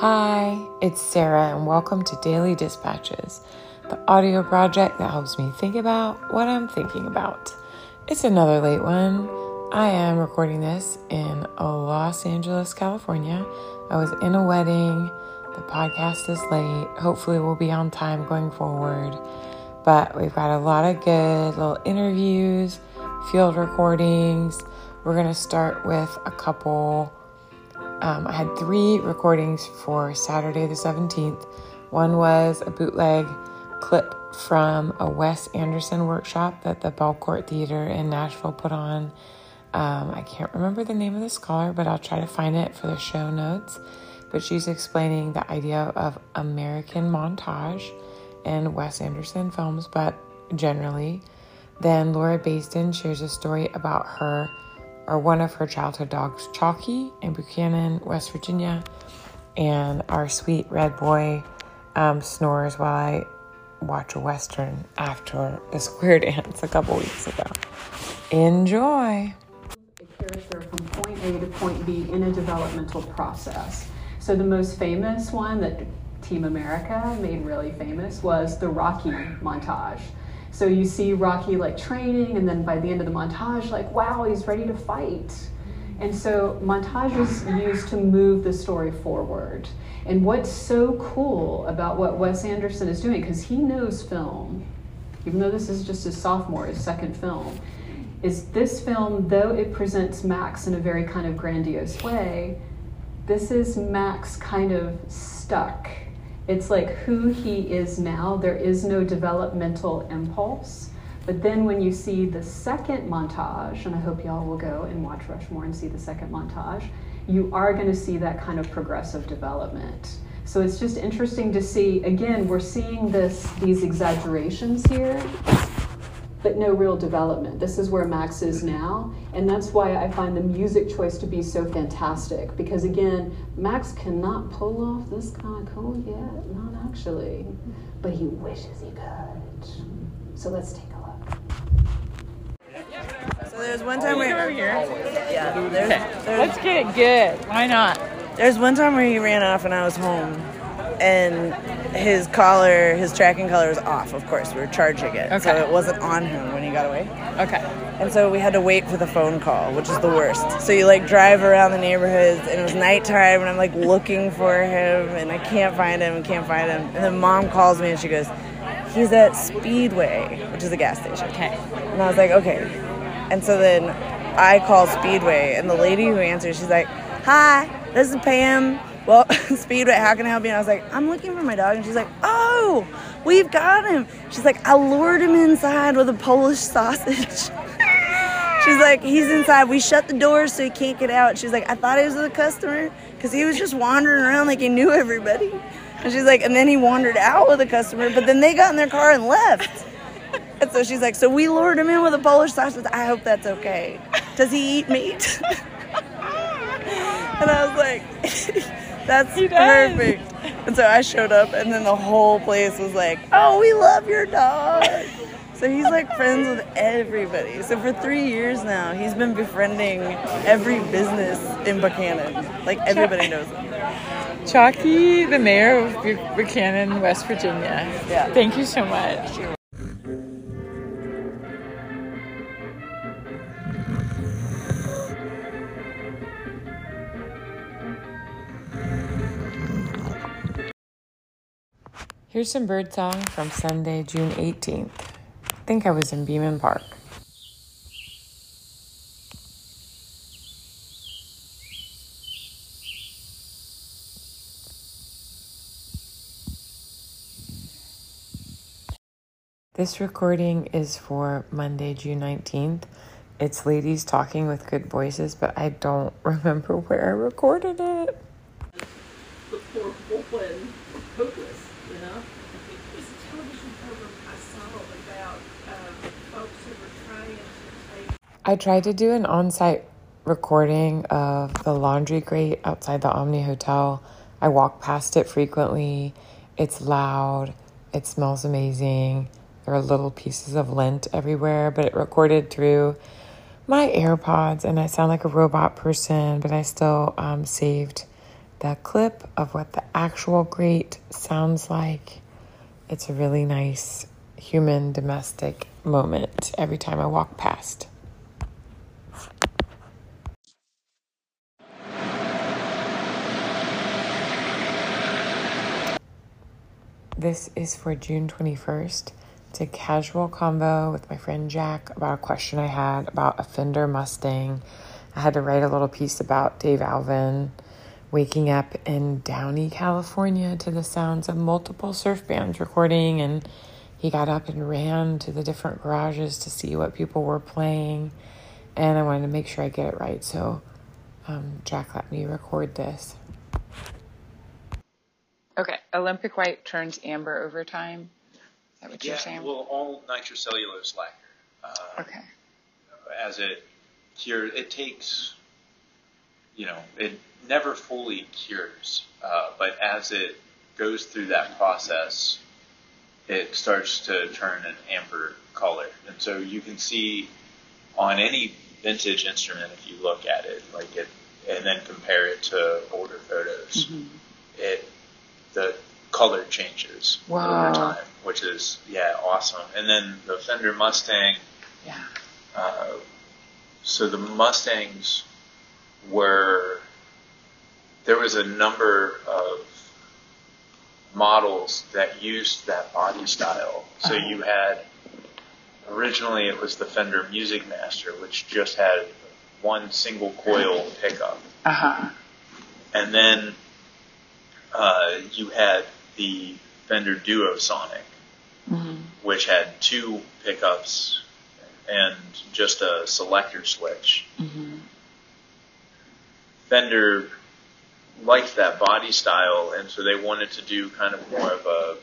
Hi, it's Sarah, and welcome to Daily Dispatches, the audio project that helps me think about what I'm thinking about. It's another late one. I am recording this in Los Angeles, California. I was in a wedding. The podcast is late. Hopefully, we'll be on time going forward. But we've got a lot of good little interviews, field recordings. We're going to start with a couple um, I had three recordings for Saturday the 17th. One was a bootleg clip from a Wes Anderson workshop that the Belcourt Theater in Nashville put on. Um, I can't remember the name of the scholar, but I'll try to find it for the show notes. But she's explaining the idea of American montage in Wes Anderson films, but generally. Then Laura Baisden shares a story about her or one of her childhood dogs, Chalky, in Buchanan, West Virginia. And our sweet red boy um, snores while I watch a Western after the square dance a couple weeks ago. Enjoy! A character from point A to point B in a developmental process. So, the most famous one that Team America made really famous was the Rocky montage. So you see Rocky like training, and then by the end of the montage, like, wow, he's ready to fight. And so montage is used to move the story forward. And what's so cool about what Wes Anderson is doing, because he knows film, even though this is just his sophomore, his second film, is this film, though it presents Max in a very kind of grandiose way, this is Max kind of stuck it's like who he is now. There is no developmental impulse. But then when you see the second montage, and I hope y'all will go and watch Rushmore and see the second montage, you are going to see that kind of progressive development. So it's just interesting to see. Again, we're seeing this these exaggerations here but no real development. This is where Max is mm-hmm. now, and that's why I find the music choice to be so fantastic. Because again, Max cannot pull off this kind of cool yet, not actually, mm-hmm. but he wishes he could. So let's take a look. So there's one time oh, where here. yeah, there's, there's, Let's get it good. Why not? there's one time where he ran off and I was home, and his collar, his tracking collar was off. Of course, we were charging it, so it wasn't on him when he got away. Okay. And so we had to wait for the phone call, which is the worst. So you like drive around the neighborhoods, and it was nighttime, and I'm like looking for him, and I can't find him, and can't find him. And then mom calls me, and she goes, "He's at Speedway, which is a gas station." Okay. And I was like, "Okay." And so then I call Speedway, and the lady who answers, she's like, "Hi, this is Pam." Well, Speedway, how can I help you? And I was like, I'm looking for my dog. And she's like, Oh, we've got him. She's like, I lured him inside with a Polish sausage. She's like, he's inside. We shut the door so he can't get out. She's like, I thought he was a customer because he was just wandering around like he knew everybody. And she's like, and then he wandered out with a customer, but then they got in their car and left. And so she's like, so we lured him in with a Polish sausage. I hope that's okay. Does he eat meat? and I was like, that's He does. perfect. And so I showed up, and then the whole place was like, oh, we love your dog. So he's like friends with everybody. So for three years now, he's been befriending every business in Buchanan. Like everybody knows him. Chalky, the mayor of Bu- Buchanan, West Virginia. Yeah. Thank you so much. Here's some birdsong from Sunday, June 18th. I think I was in Beaman Park. This recording is for Monday, June 19th. It's ladies talking with good voices, but I don't remember where I recorded it. for hope and hopeless, you know? It was a television program I saw about um, folks who were trying to take I tried to do an on site recording of the laundry grate outside the Omni Hotel. I walk past it frequently. It's loud, it smells amazing. There are little pieces of lint everywhere, but it recorded through my AirPods, and I sound like a robot person, but I still um, saved the clip of what the actual grate sounds like. It's a really nice human domestic moment every time I walk past. This is for June 21st. It's a casual convo with my friend Jack about a question I had about a Fender Mustang. I had to write a little piece about Dave Alvin waking up in Downey, California to the sounds of multiple surf bands recording and he got up and ran to the different garages to see what people were playing and I wanted to make sure I get it right so um, Jack let me record this. Okay, Olympic white turns amber over time. Is that what yeah, you're saying? well, all nitrocellulose lacquer. Uh, okay. As it cures, it takes, you know, it never fully cures, uh, but as it goes through that process, it starts to turn an amber color. And so you can see on any vintage instrument, if you look at it, like it, and then compare it to older photos, Mm-hmm. it the color changes Wow. over time, which is yeah awesome. And then the Fender Mustang. Yeah. Uh, so the Mustangs were there was a number of models that used that body style. So Uh-huh. you had originally it was the Fender Music Master, which just had one single coil pickup, Uh huh. and then uh, you had the Fender Duo Sonic, Mm-hmm. which had two pickups and just a selector switch. Mm-hmm. Fender liked that body style, and so they wanted to do kind of more of a,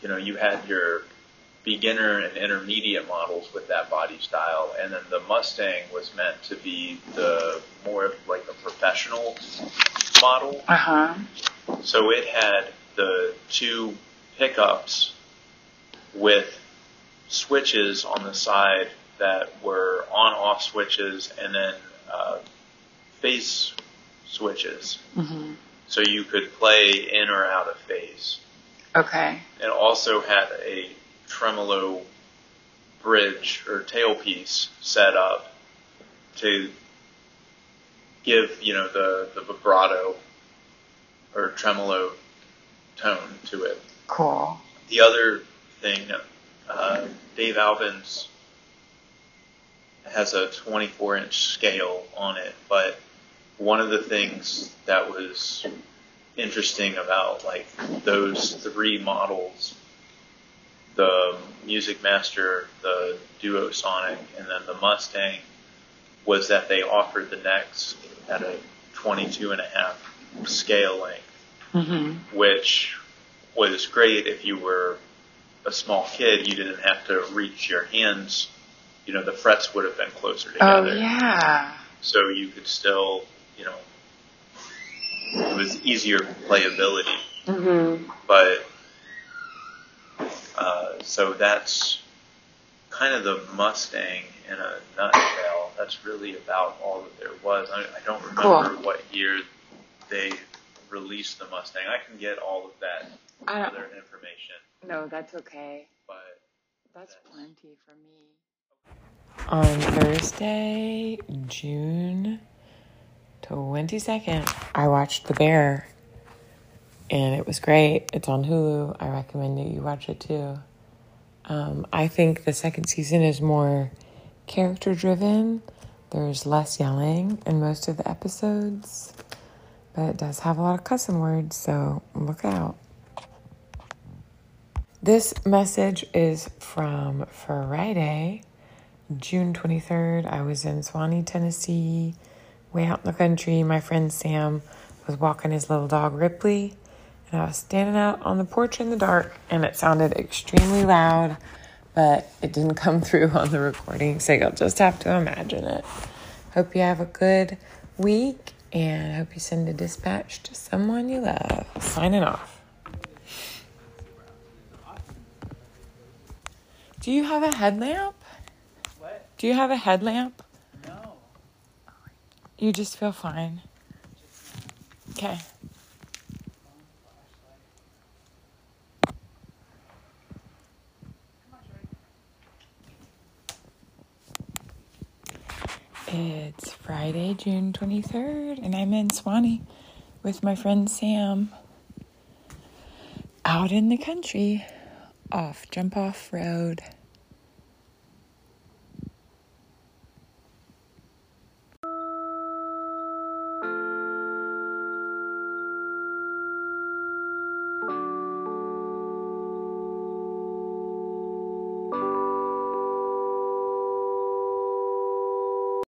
you know, you had your beginner and intermediate models with that body style, and then the Mustang was meant to be the more of like a professional model. Uh huh. So it had the two pickups with switches on the side that were on off switches and then uh, phase switches. Mm-hmm. So you could play in or out of phase. Okay. It also had a tremolo bridge or tailpiece set up to give, you know, the, the vibrato or tremolo tone to it. Cool. The other thing, uh, Dave Alvin's has a 24 inch scale on it, but one of the things that was interesting about like those three models, the Music Master, the Duo Sonic, and then the Mustang, was that they offered the necks at a 22 and a half scale length Mm-hmm. which was great if you were a small kid. You didn't have to reach your hands. You know, the frets would have been closer Oh together. yeah. So you could still, you know, it was easier playability. Mm-hmm. But, uh, so that's kind of the Mustang in a nutshell. That's really about all that there was. I, I don't remember Cool. what year they released the Mustang. I can get all of that other information, No, that's okay. but That's plenty for me. On Thursday, June 22nd, I watched The Bear. And it was great. It's on Hulu. I recommend that you watch it too. Um, I think the second season is more character driven. There's less yelling in most of the episodes, but it does have a lot of cussing words, so look out. This message is from Friday, June 23rd. I was in Sewanee, Tennessee, way out in the country. My friend Sam was walking his little dog Ripley, and I was standing out on the porch in the dark, and it sounded extremely loud, but it didn't come through on the recording, so you'll just have to imagine it. Hope you have a good week, and I hope you send a dispatch to someone you love. Signing off. Do you have a headlamp? What? Do you have a headlamp? You just feel fine. Okay. It's Friday, June 23rd, and I'm in Sewanee with my friend Sam out in the country off Jump Off Road.